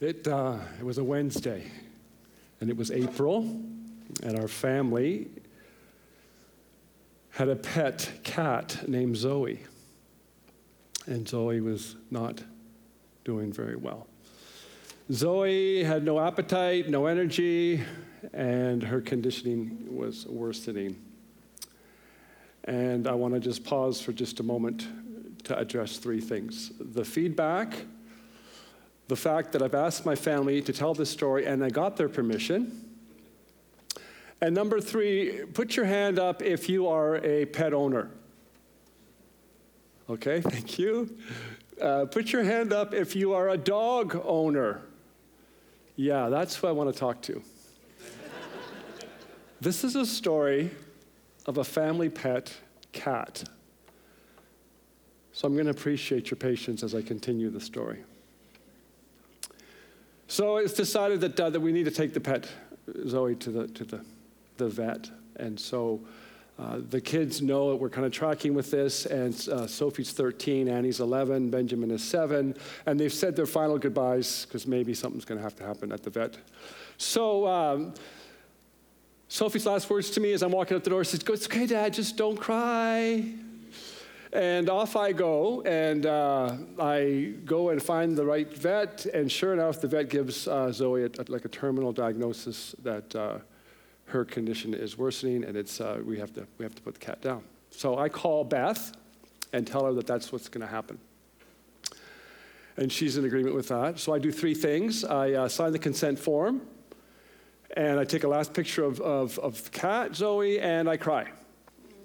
It, uh, it was a Wednesday, and it was April, and our family had a pet cat named Zoe. And Zoe was not doing very well. Zoe had no appetite, no energy, and her conditioning was worsening. And I want to just pause for just a moment to address three things the feedback, the fact that I've asked my family to tell this story and I got their permission. And number three, put your hand up if you are a pet owner. Okay, thank you. Uh, put your hand up if you are a dog owner. Yeah, that's who I want to talk to. this is a story of a family pet cat. So I'm going to appreciate your patience as I continue the story. So it's decided that, uh, that we need to take the pet, Zoe, to the, to the, the vet. And so uh, the kids know that we're kind of tracking with this, and uh, Sophie's 13, Annie's 11, Benjamin is 7, and they've said their final goodbyes because maybe something's going to have to happen at the vet. So, um, Sophie's last words to me as I'm walking out the door says, It's okay, Dad, just don't cry. And off I go, and uh, I go and find the right vet, and sure enough, the vet gives uh, Zoe a, a, like a terminal diagnosis that uh, her condition is worsening, and it's, uh, we, have to, we have to put the cat down. So I call Beth and tell her that that's what's going to happen. And she's in agreement with that. So I do three things I uh, sign the consent form, and I take a last picture of, of, of the cat, Zoe, and I cry.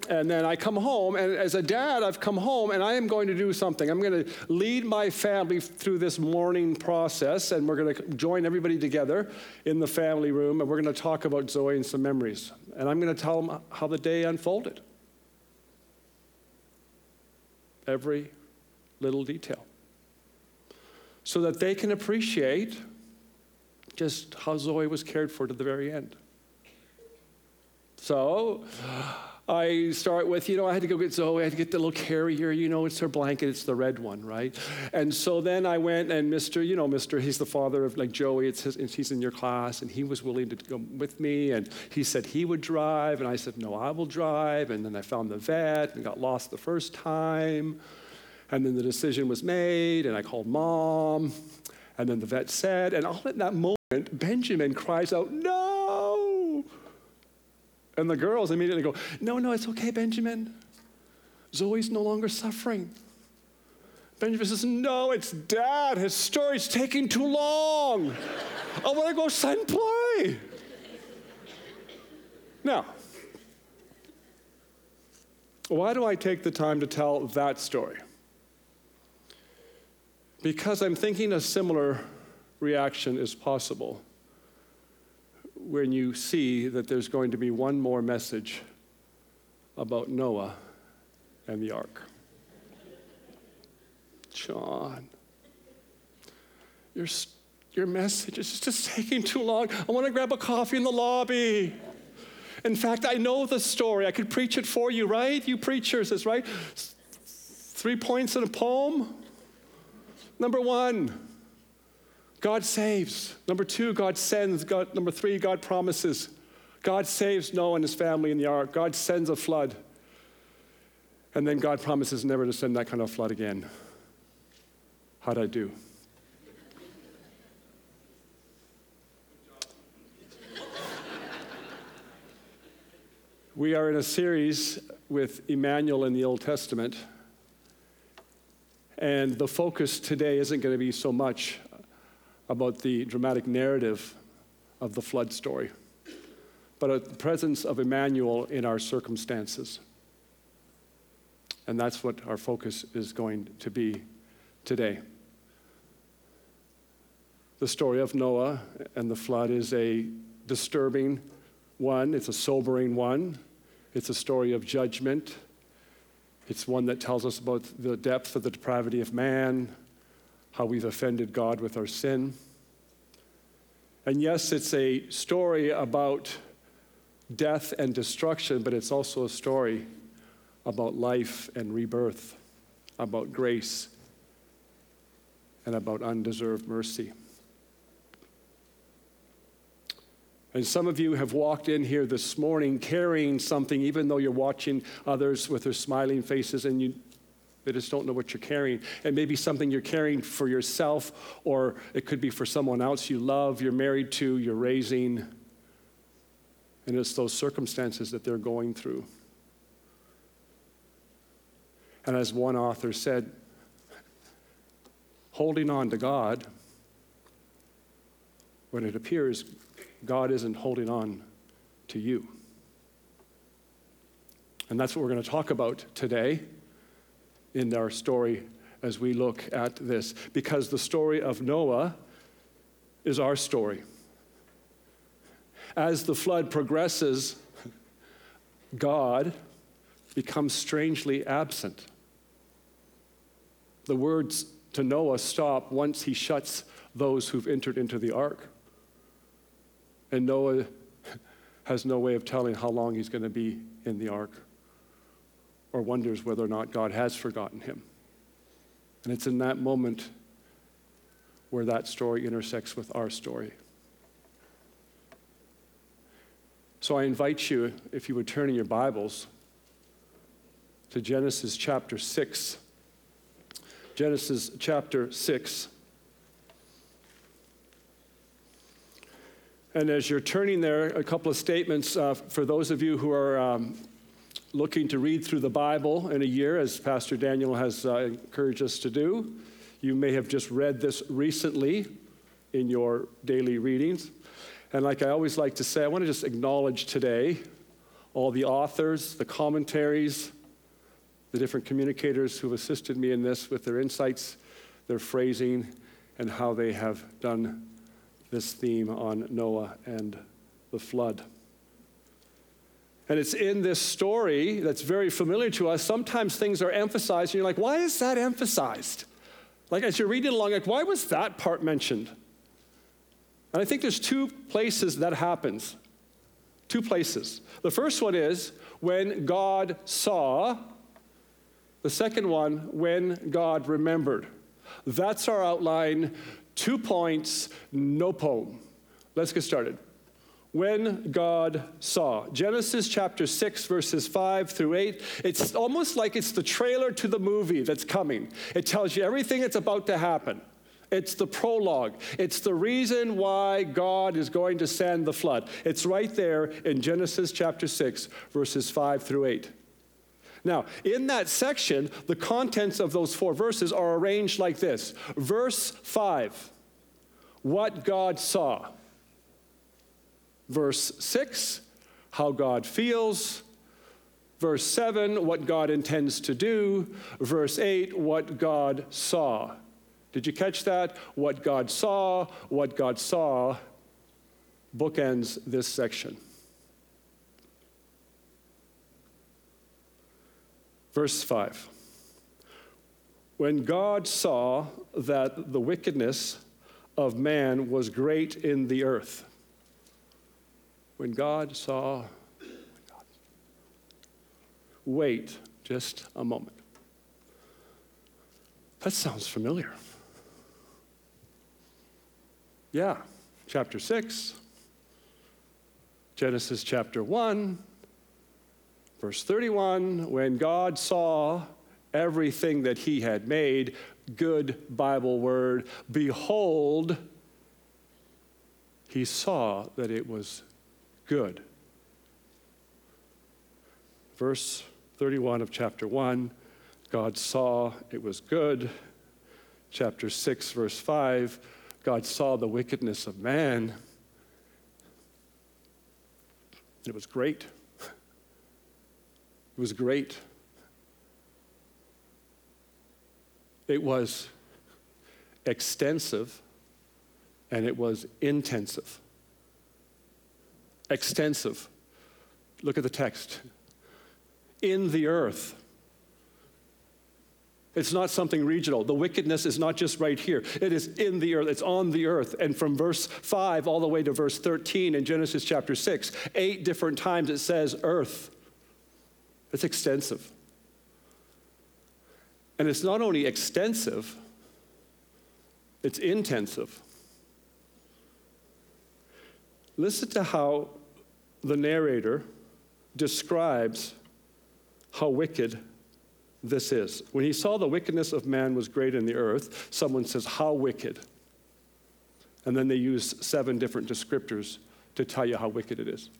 And then I come home, and as a dad, I've come home and I am going to do something. I'm going to lead my family through this mourning process, and we're going to join everybody together in the family room, and we're going to talk about Zoe and some memories. And I'm going to tell them how the day unfolded. Every little detail. So that they can appreciate just how Zoe was cared for to the very end. So I start with, you know, I had to go get Zoe, I had to get the little carrier, you know, it's her blanket, it's the red one, right? And so then I went and Mr., you know, Mr., he's the father of like Joey, it's his, he's in your class, and he was willing to go with me, and he said he would drive, and I said, no, I will drive, and then I found the vet and got lost the first time. And then the decision was made, and I called mom, and then the vet said, and all at that moment, Benjamin cries out, No! And the girls immediately go, No, no, it's okay, Benjamin. Zoe's no longer suffering. Benjamin says, No, it's dad. His story's taking too long. I want to go outside and play. Now, why do I take the time to tell that story? Because I'm thinking a similar reaction is possible when you see that there's going to be one more message about Noah and the ark. John, your, your message is just taking too long. I want to grab a coffee in the lobby. In fact, I know the story. I could preach it for you, right? You preachers, is right? Three points in a poem. Number one, God saves. Number two, God sends. God, number three, God promises. God saves Noah and his family in the ark. God sends a flood. And then God promises never to send that kind of flood again. How'd I do? we are in a series with Emmanuel in the Old Testament. And the focus today isn't going to be so much about the dramatic narrative of the flood story, but a presence of Emmanuel in our circumstances. And that's what our focus is going to be today. The story of Noah and the flood is a disturbing one, it's a sobering one, it's a story of judgment. It's one that tells us about the depth of the depravity of man, how we've offended God with our sin. And yes, it's a story about death and destruction, but it's also a story about life and rebirth, about grace, and about undeserved mercy. And some of you have walked in here this morning carrying something, even though you're watching others with their smiling faces and you they just don't know what you're carrying. And maybe something you're carrying for yourself, or it could be for someone else you love, you're married to, you're raising. And it's those circumstances that they're going through. And as one author said, holding on to God, when it appears God isn't holding on to you. And that's what we're going to talk about today in our story as we look at this, because the story of Noah is our story. As the flood progresses, God becomes strangely absent. The words to Noah stop once he shuts those who've entered into the ark. And Noah has no way of telling how long he's going to be in the ark or wonders whether or not God has forgotten him. And it's in that moment where that story intersects with our story. So I invite you, if you would turn in your Bibles to Genesis chapter 6. Genesis chapter 6. And as you're turning there, a couple of statements uh, for those of you who are um, looking to read through the Bible in a year, as Pastor Daniel has uh, encouraged us to do. You may have just read this recently in your daily readings. And like I always like to say, I want to just acknowledge today all the authors, the commentaries, the different communicators who've assisted me in this with their insights, their phrasing, and how they have done this theme on Noah and the flood. And it's in this story that's very familiar to us. Sometimes things are emphasized, and you're like, why is that emphasized? Like, as you're reading along, like, why was that part mentioned? And I think there's two places that happens. Two places. The first one is when God saw, the second one, when God remembered. That's our outline. Two points, no poem. Let's get started when God saw. Genesis chapter 6, verses 5 through 8. It's almost like it's the trailer to the movie that's coming. It tells you everything that's about to happen. It's the prologue. It's the reason why God is going to send the flood. It's right there in Genesis chapter 6, verses 5 through 8. Now, in that section, the contents of those four verses are arranged like this Verse 5, what God saw. Verse 6, how God feels. Verse 7, what God intends to do. Verse 8, what God saw. Did you catch that? What God saw, what God saw bookends this section. Verse 5. When God saw that the wickedness of man was great in the earth, when God saw, wait just a moment. That sounds familiar. Yeah, chapter 6, Genesis chapter 1, verse 31. When God saw everything that he had made, good Bible word, behold, he saw that it was good. Verse 31 of chapter 1 God saw it was good. Chapter 6, verse 5 God saw the wickedness of man. It was great. It was great. It was extensive and it was intensive extensive. Look at the text. In the earth. It's not something regional. The wickedness is not just right here. It is in the earth. It's on the earth. And from verse 5 all the way to verse 13 in Genesis chapter 6, eight different times it says earth. It's extensive. And it's not only extensive, it's intensive. Listen to how the narrator describes how wicked this is. When he saw the wickedness of man was great in the earth, someone says, How wicked? And then they use seven different descriptors to tell you how wicked it is.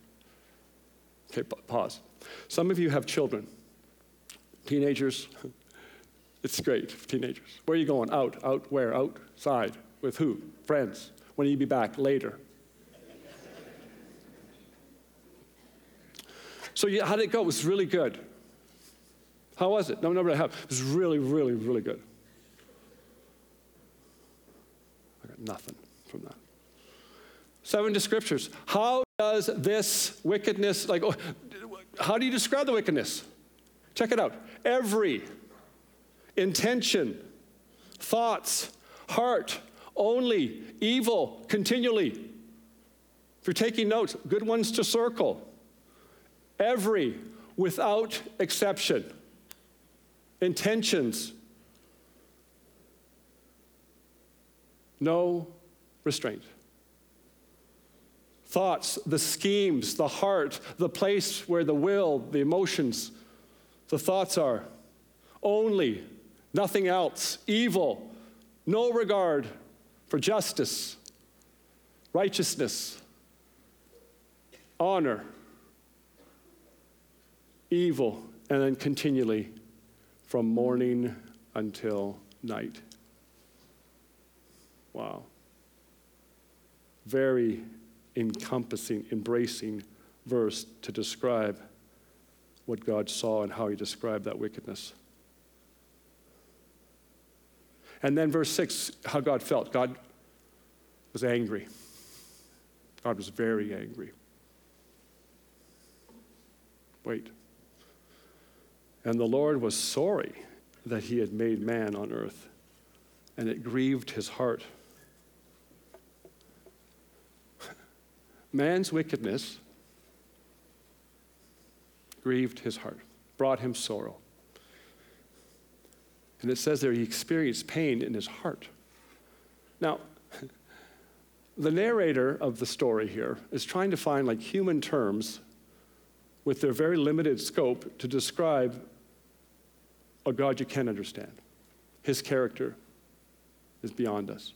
Okay, pause. Some of you have children, teenagers. It's great, teenagers. Where are you going? Out. Out where? Outside. With who? Friends. When will you be back? Later. So yeah, how did it go? It was really good. How was it? No, no, really? It was really, really, really good. I got nothing from that. Seven to scriptures. How does this wickedness, like, oh, how do you describe the wickedness? Check it out. Every intention, thoughts, heart, only, evil, continually. If you're taking notes, good ones to circle. Every, without exception. Intentions. No restraint. Thoughts, the schemes, the heart, the place where the will, the emotions, the thoughts are. Only, nothing else. Evil, no regard for justice, righteousness, honor, evil, and then continually from morning until night. Wow. Very encompassing, embracing verse to describe what God saw and how he described that wickedness. And then verse 6, how God felt. God was angry. God was very angry. Wait. And the Lord was sorry that he had made man on earth, and it grieved his heart. Man's wickedness grieved his heart, brought him sorrow. And it says there he experienced pain in his heart. Now, the narrator of the story here is trying to find like human terms with their very limited scope to describe a God you can't understand. His character is beyond us.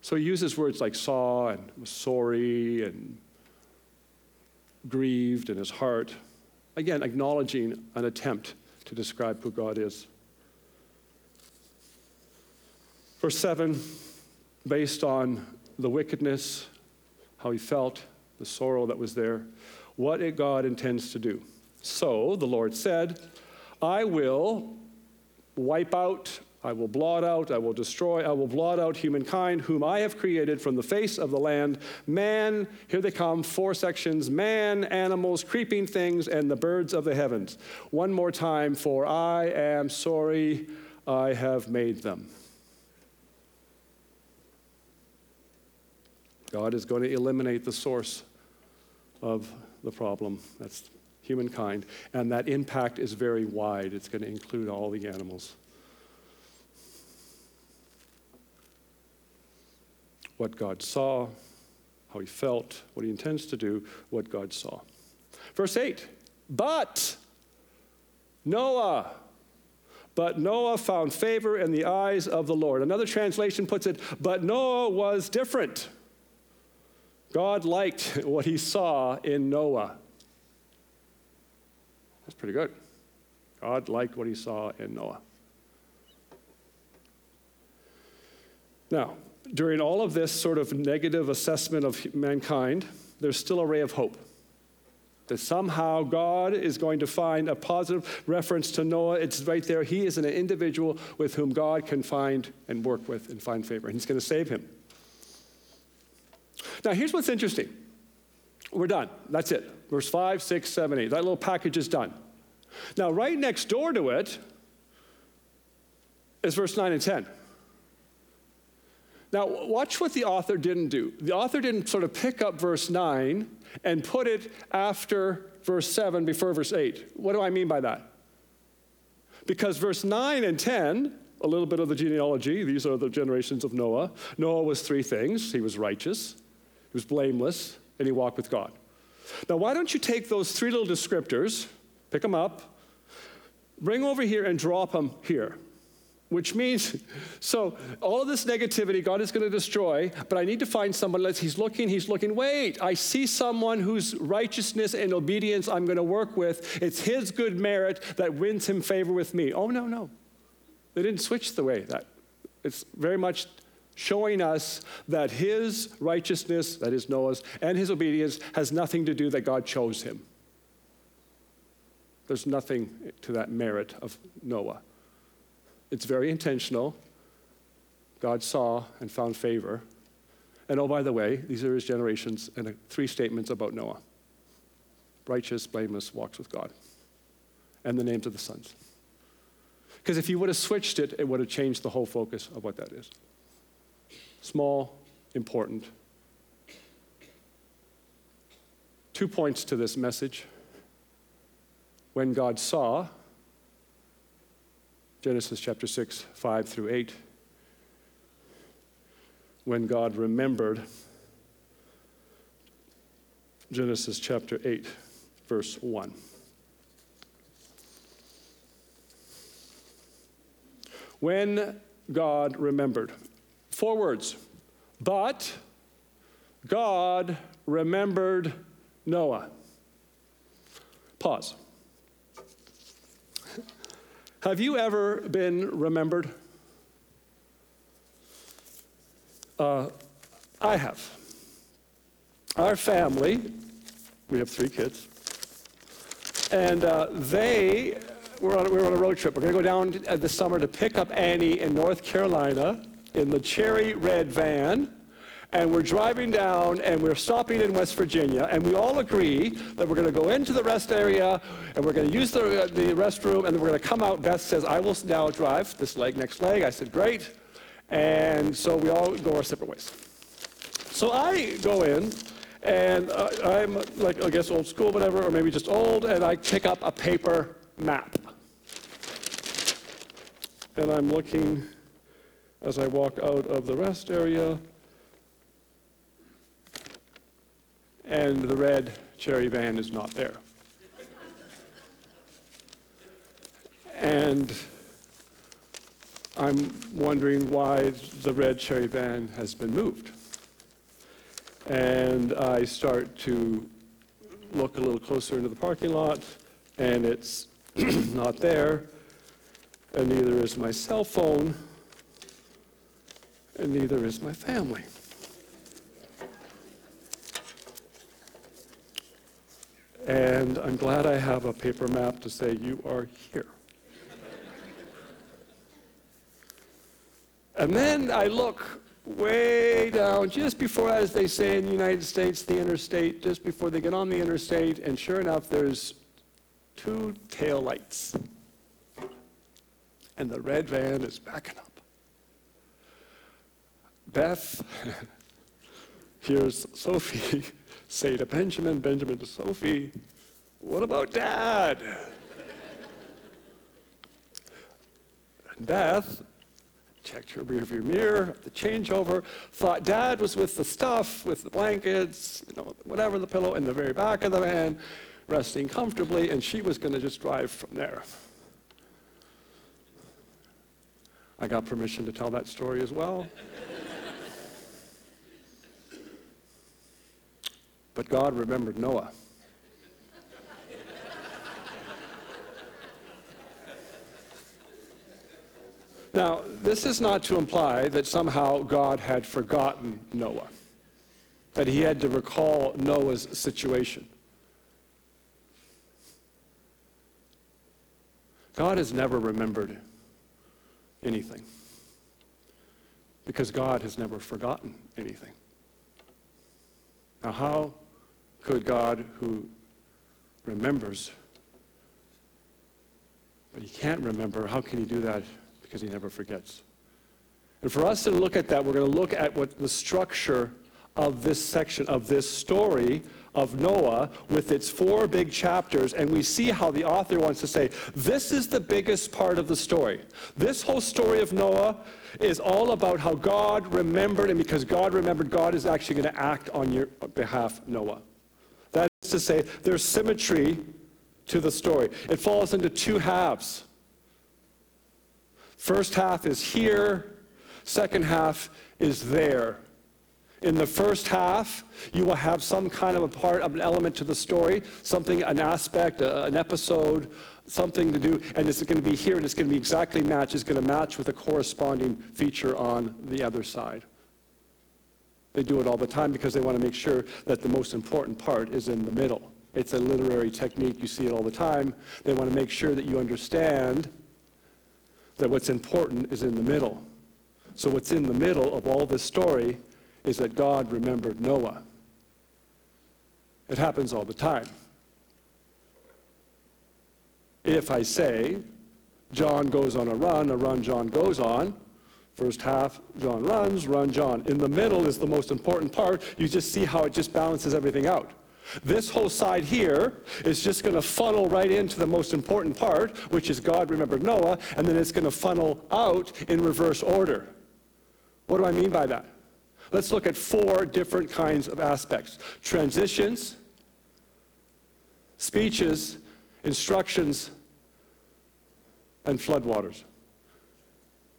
So he uses words like saw and was sorry and grieved in his heart. Again, acknowledging an attempt to describe who God is. Verse 7, based on the wickedness, how he felt, the sorrow that was there, what God intends to do. So the Lord said, I will wipe out, I will blot out, I will destroy, I will blot out humankind, whom I have created from the face of the land. Man, here they come, four sections man, animals, creeping things, and the birds of the heavens. One more time, for I am sorry I have made them. God is going to eliminate the source of the problem. That's humankind, and that impact is very wide. It's going to include all the animals. What God saw, how he felt, what he intends to do, what God saw. Verse 8, but Noah, but Noah found favor in the eyes of the Lord. Another translation puts it, but Noah was different. God liked what he saw in Noah. Pretty good. God liked what he saw in Noah. Now, during all of this sort of negative assessment of mankind, there's still a ray of hope. That somehow God is going to find a positive reference to Noah. It's right there. He is an individual with whom God can find and work with and find favor. And He's going to save him. Now, here's what's interesting. We're done. That's it. Verse 5, 6, 7, 8. That little package is done. Now, right next door to it is verse 9 and 10. Now, watch what the author didn't do. The author didn't sort of pick up verse 9 and put it after verse 7 before verse 8. What do I mean by that? Because verse 9 and 10, a little bit of the genealogy, these are the generations of Noah. Noah was three things he was righteous, He was blameless, and he walked with God. Now, why don't you take those three little descriptors, pick them up, bring over here, and drop them here? Which means, so all of this negativity God is going to destroy, but I need to find someone. He's looking, he's looking. Wait, I see someone whose righteousness and obedience I'm going to work with. It's his good merit that wins him favor with me. Oh, no, no. They didn't switch the way that. It's very much showing us that his righteousness, that is Noah's, and his obedience has nothing to do that God chose him. There's nothing to that merit of Noah. It's very intentional. God saw and found favor. And oh, by the way, these are his generations and uh, three statements about Noah righteous, blameless, walks with God, and the names of the sons. Because if you would have switched it, it would have changed the whole focus of what that is. Small, important. Two points to this message. When God saw, Genesis chapter 6, 5 through 8. When God remembered, Genesis chapter 8, verse 1. When God remembered. Four words. But God remembered Noah. Pause. Have you ever been remembered? Uh, I have. Our family, we have three kids, and uh, they we're on, we're on a road trip. We're going to go down uh, this summer to pick up Annie in North Carolina in the cherry red van and we're driving down and we're stopping in West Virginia, and we all agree that we're going to go into the rest area and we're going to use the, uh, the restroom, and then we're going to come out. Beth says, I will now drive this leg, next leg. I said, great. And so we all go our separate ways. So I go in, and uh, I'm like, I guess old school, whatever, or maybe just old, and I pick up a paper map. And I'm looking as I walk out of the rest area and the red cherry van is not there. and I'm wondering why the red cherry van has been moved. And I start to look a little closer into the parking lot, and it's not there, and neither is my cell phone, and neither is my family. And I'm glad I have a paper map to say, you are here. and then I look way down, just before, as they say in the United States, the interstate, just before they get on the interstate, and sure enough, there's two tail lights. And the red van is backing up. Beth, here's Sophie say to Benjamin, Benjamin to Sophie, What about dad? and Beth checked her rearview mirror, the changeover, thought dad was with the stuff, with the blankets, you know, whatever, the pillow in the very back of the van, resting comfortably, and she was going to just drive from there. I got permission to tell that story as well. But God remembered Noah. Now, this is not to imply that somehow God had forgotten Noah, that he had to recall Noah's situation. God has never remembered anything because God has never forgotten anything. Now, how could God, who remembers, but he can't remember, how can he do that? Because he never forgets. And for us to look at that, we're going to look at what the structure of this section, of this story of Noah with its four big chapters, and we see how the author wants to say, this is the biggest part of the story. This whole story of Noah is all about how God remembered, and because God remembered, God is actually going to act on your behalf, Noah. To say, there's symmetry to the story. It falls into two halves. First half is here, second half is there. In the first half, you will have some kind of a part of an element to the story, something, an aspect, a, an episode, something to do, and it's going to be here and it's going to be exactly matched. It's going to match with a corresponding feature on the other side. They do it all the time because they want to make sure that the most important part is in the middle. It's a literary technique. You see it all the time. They want to make sure that you understand that what's important is in the middle. So, what's in the middle of all this story is that God remembered Noah. It happens all the time. If I say, John goes on a run, a run John goes on, First half, John runs, run John. In the middle is the most important part. You just see how it just balances everything out. This whole side here is just going to funnel right into the most important part, which is God remembered Noah, and then it's going to funnel out in reverse order. What do I mean by that? Let's look at four different kinds of aspects transitions, speeches, instructions, and floodwaters.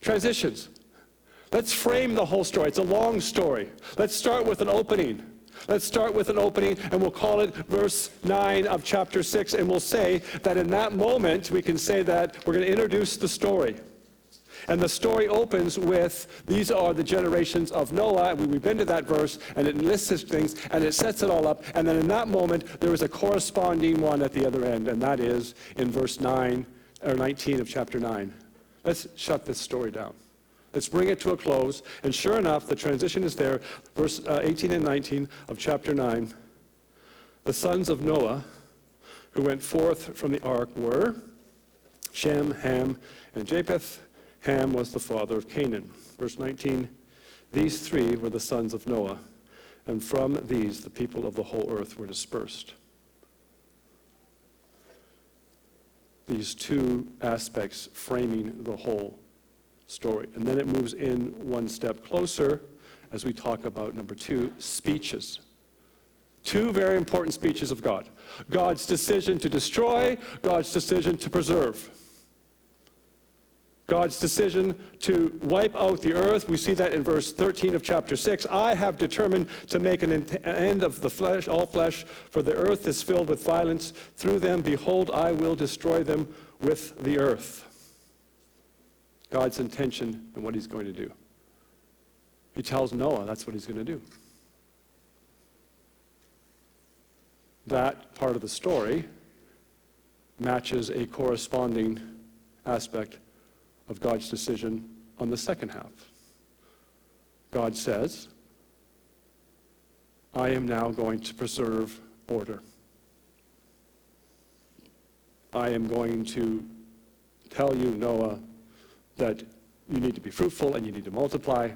Transitions. Let's frame the whole story. It's a long story. Let's start with an opening. Let's start with an opening, and we'll call it verse 9 of chapter 6, and we'll say that in that moment, we can say that we're going to introduce the story. And the story opens with these are the generations of Noah. And we've been to that verse, and it lists his things, and it sets it all up. And then in that moment, there is a corresponding one at the other end, and that is in verse 9 or 19 of chapter 9. Let's shut this story down. Let's bring it to a close. And sure enough, the transition is there. Verse uh, 18 and 19 of chapter 9. The sons of Noah who went forth from the ark were Shem, Ham, and Japheth. Ham was the father of Canaan. Verse 19 These three were the sons of Noah, and from these the people of the whole earth were dispersed. These two aspects framing the whole story. And then it moves in one step closer as we talk about number two speeches. Two very important speeches of God God's decision to destroy, God's decision to preserve. God's decision to wipe out the earth. We see that in verse 13 of chapter 6. I have determined to make an end of the flesh, all flesh, for the earth is filled with violence. Through them, behold, I will destroy them with the earth. God's intention and what he's going to do. He tells Noah that's what he's going to do. That part of the story matches a corresponding aspect of God's decision on the second half. God says, I am now going to preserve order. I am going to tell you, Noah, that you need to be fruitful and you need to multiply,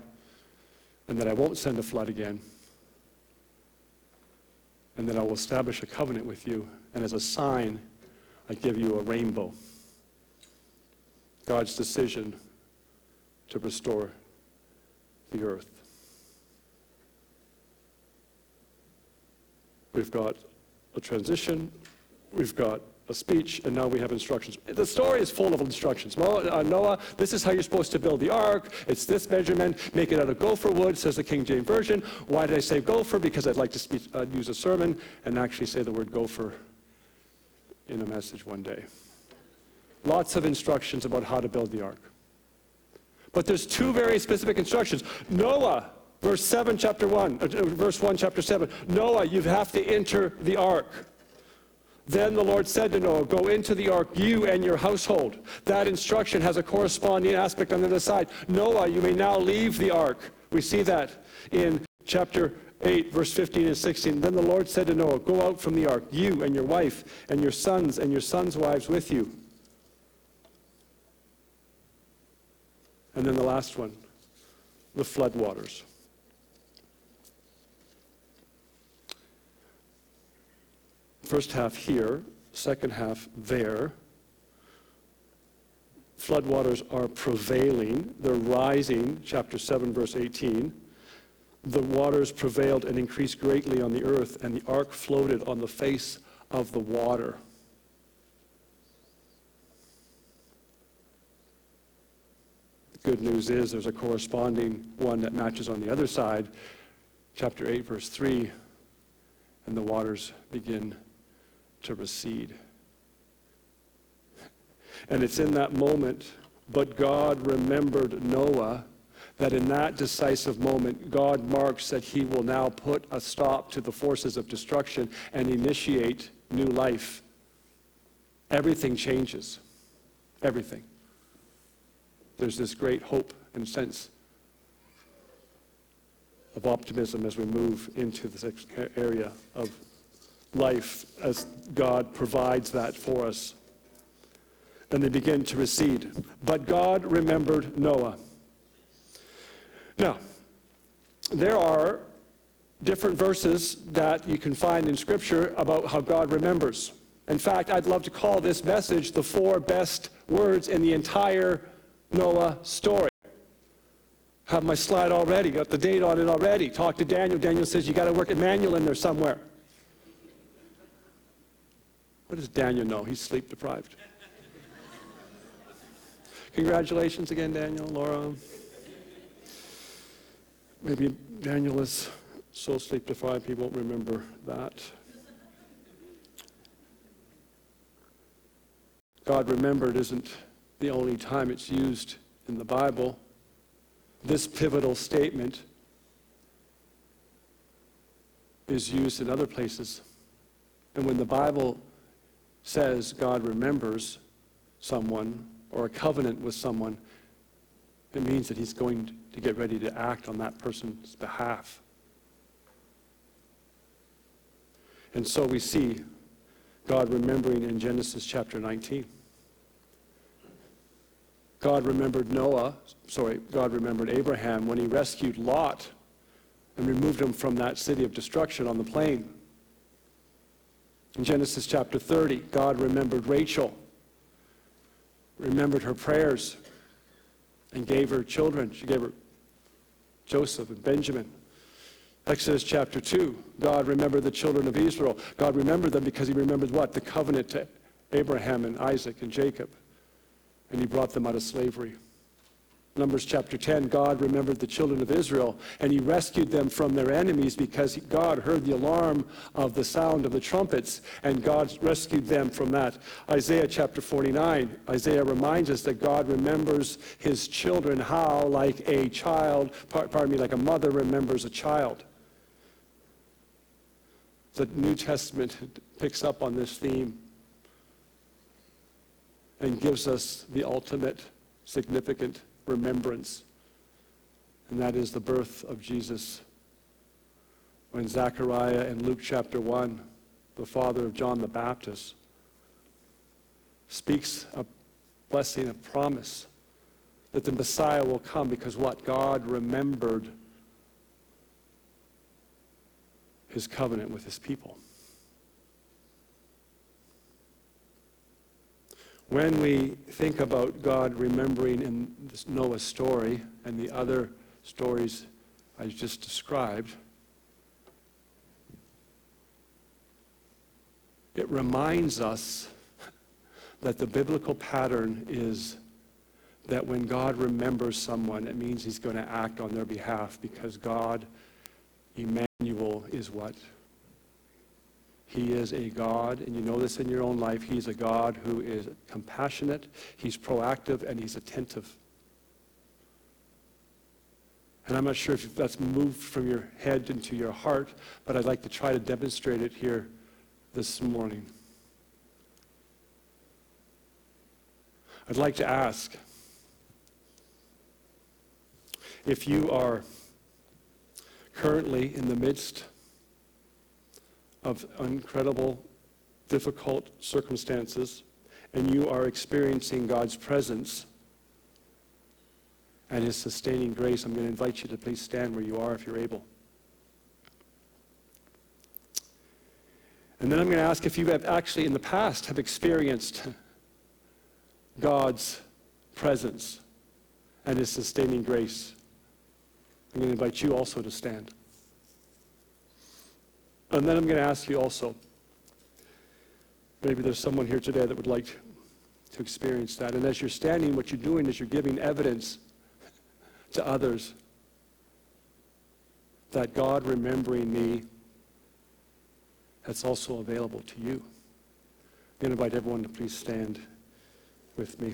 and that I won't send a flood again, and that I will establish a covenant with you, and as a sign, I give you a rainbow. God's decision to restore the earth. We've got a transition, we've got a speech, and now we have instructions. The story is full of instructions. Uh, Noah, this is how you're supposed to build the ark. It's this measurement. Make it out of gopher wood, says the King James Version. Why did I say gopher? Because I'd like to speak, uh, use a sermon and actually say the word gopher in a message one day. Lots of instructions about how to build the ark. But there's two very specific instructions. Noah, verse 7, chapter 1, uh, verse 1, chapter 7. Noah, you have to enter the ark. Then the Lord said to Noah, Go into the ark, you and your household. That instruction has a corresponding aspect on the other side. Noah, you may now leave the ark. We see that in chapter 8, verse 15 and 16. Then the Lord said to Noah, Go out from the ark, you and your wife, and your sons and your sons' wives with you. And then the last one, the flood First half here, second half there. Floodwaters are prevailing, they're rising, chapter 7, verse 18. The waters prevailed and increased greatly on the earth, and the ark floated on the face of the water. The good news is there's a corresponding one that matches on the other side, chapter 8, verse 3, and the waters begin to recede. And it's in that moment, but God remembered Noah, that in that decisive moment, God marks that he will now put a stop to the forces of destruction and initiate new life. Everything changes. Everything. There's this great hope and sense of optimism as we move into this area of life as God provides that for us and they begin to recede. But God remembered Noah. Now, there are different verses that you can find in Scripture about how God remembers. In fact, I'd love to call this message the four best words in the entire Noah story. Have my slide already, got the date on it already. Talk to Daniel. Daniel says you got to work Emmanuel in there somewhere. What does Daniel know? He's sleep deprived. Congratulations again, Daniel, Laura. Maybe Daniel is so sleep deprived he won't remember that. God remembered isn't the only time it's used in the Bible. This pivotal statement is used in other places. And when the Bible says God remembers someone, or a covenant with someone, it means that he's going to get ready to act on that person's behalf. And so we see God remembering in Genesis chapter 19. God remembered Noah, sorry, God remembered Abraham when he rescued Lot and removed him from that city of destruction on the plain. In Genesis chapter 30, God remembered Rachel remembered her prayers and gave her children. She gave her Joseph and Benjamin. Exodus chapter 2, God remembered the children of Israel. God remembered them because he remembered what? The covenant to Abraham and Isaac and Jacob. And he brought them out of slavery. Numbers chapter 10, God remembered the children of Israel and he rescued them from their enemies because God heard the alarm of the sound of the trumpets and God rescued them from that. Isaiah chapter 49, Isaiah reminds us that God remembers his children how, like a child, pardon me, like a mother remembers a child. The New Testament picks up on this theme and gives us the ultimate significant remembrance, and that is the birth of Jesus. When Zechariah in Luke chapter 1, the father of John the Baptist, speaks a blessing, a promise that the Messiah will come because what? God remembered his covenant with his people. When we think about God remembering in this Noah story and the other stories I just described, it reminds us that the biblical pattern is that when God remembers someone, it means he's going to act on their behalf because God, Emmanuel, is what? He is a God, and you know this in your own life, He's a God who is compassionate, He's proactive, and He's attentive. And I'm not sure if that's moved from your head into your heart, but I'd like to try to demonstrate it here this morning. I'd like to ask if you are currently in the midst of incredible, difficult circumstances, and you are experiencing God's presence and His sustaining grace, I'm going to invite you to please stand where you are if you're able. And then I'm going to ask if you have actually in the past have experienced God's presence and his sustaining grace. I'm going to invite you also to stand. And then I'm going to ask you also maybe there's someone here today that would like to experience that. And as you're standing, what you're doing is you're giving evidence to others that God remembering me, that's also available to you. I'm going to invite everyone to please stand with me.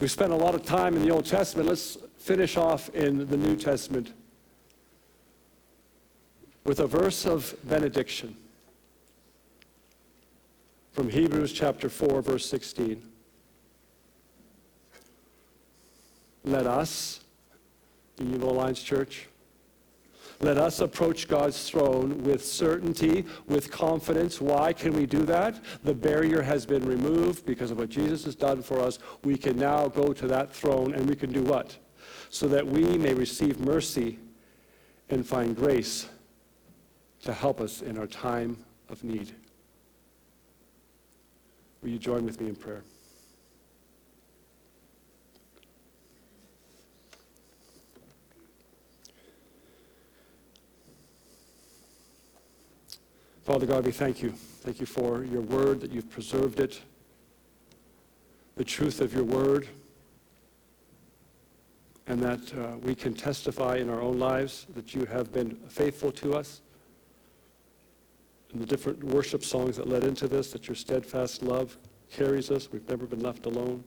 We spent a lot of time in the Old Testament. Let's finish off in the New Testament with a verse of benediction from Hebrews chapter 4, verse 16. Let us, the Unionville Alliance Church, let us approach God's throne with certainty, with confidence. Why can we do that? The barrier has been removed because of what Jesus has done for us. We can now go to that throne and we can do what? So that we may receive mercy and find grace to help us in our time of need. Will you join with me in prayer? Father God, we thank you. Thank you for your word, that you've preserved it, the truth of your word, and that uh, we can testify in our own lives that you have been faithful to us. And the different worship songs that led into this, that your steadfast love carries us. We've never been left alone.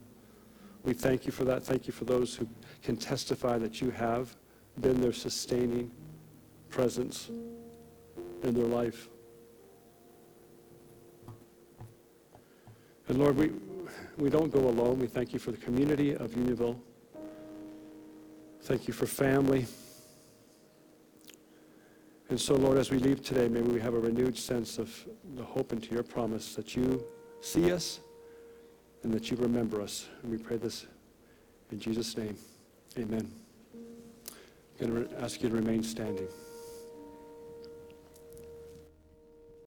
We thank you for that. Thank you for those who can testify that you have been their sustaining presence in their life. And Lord, we, we don't go alone. We thank you for the community of Unionville. Thank you for family. And so, Lord, as we leave today, may we have a renewed sense of the hope into your promise that you see us and that you remember us. And we pray this in Jesus' name. Amen. I'm going to ask you to remain standing.